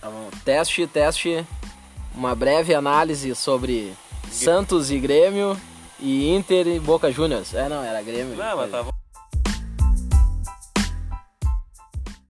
Tá bom. Teste, teste. Uma breve análise sobre Santos e Grêmio e Inter e Boca Juniors. É, não, era Grêmio. Não, mas tá bom.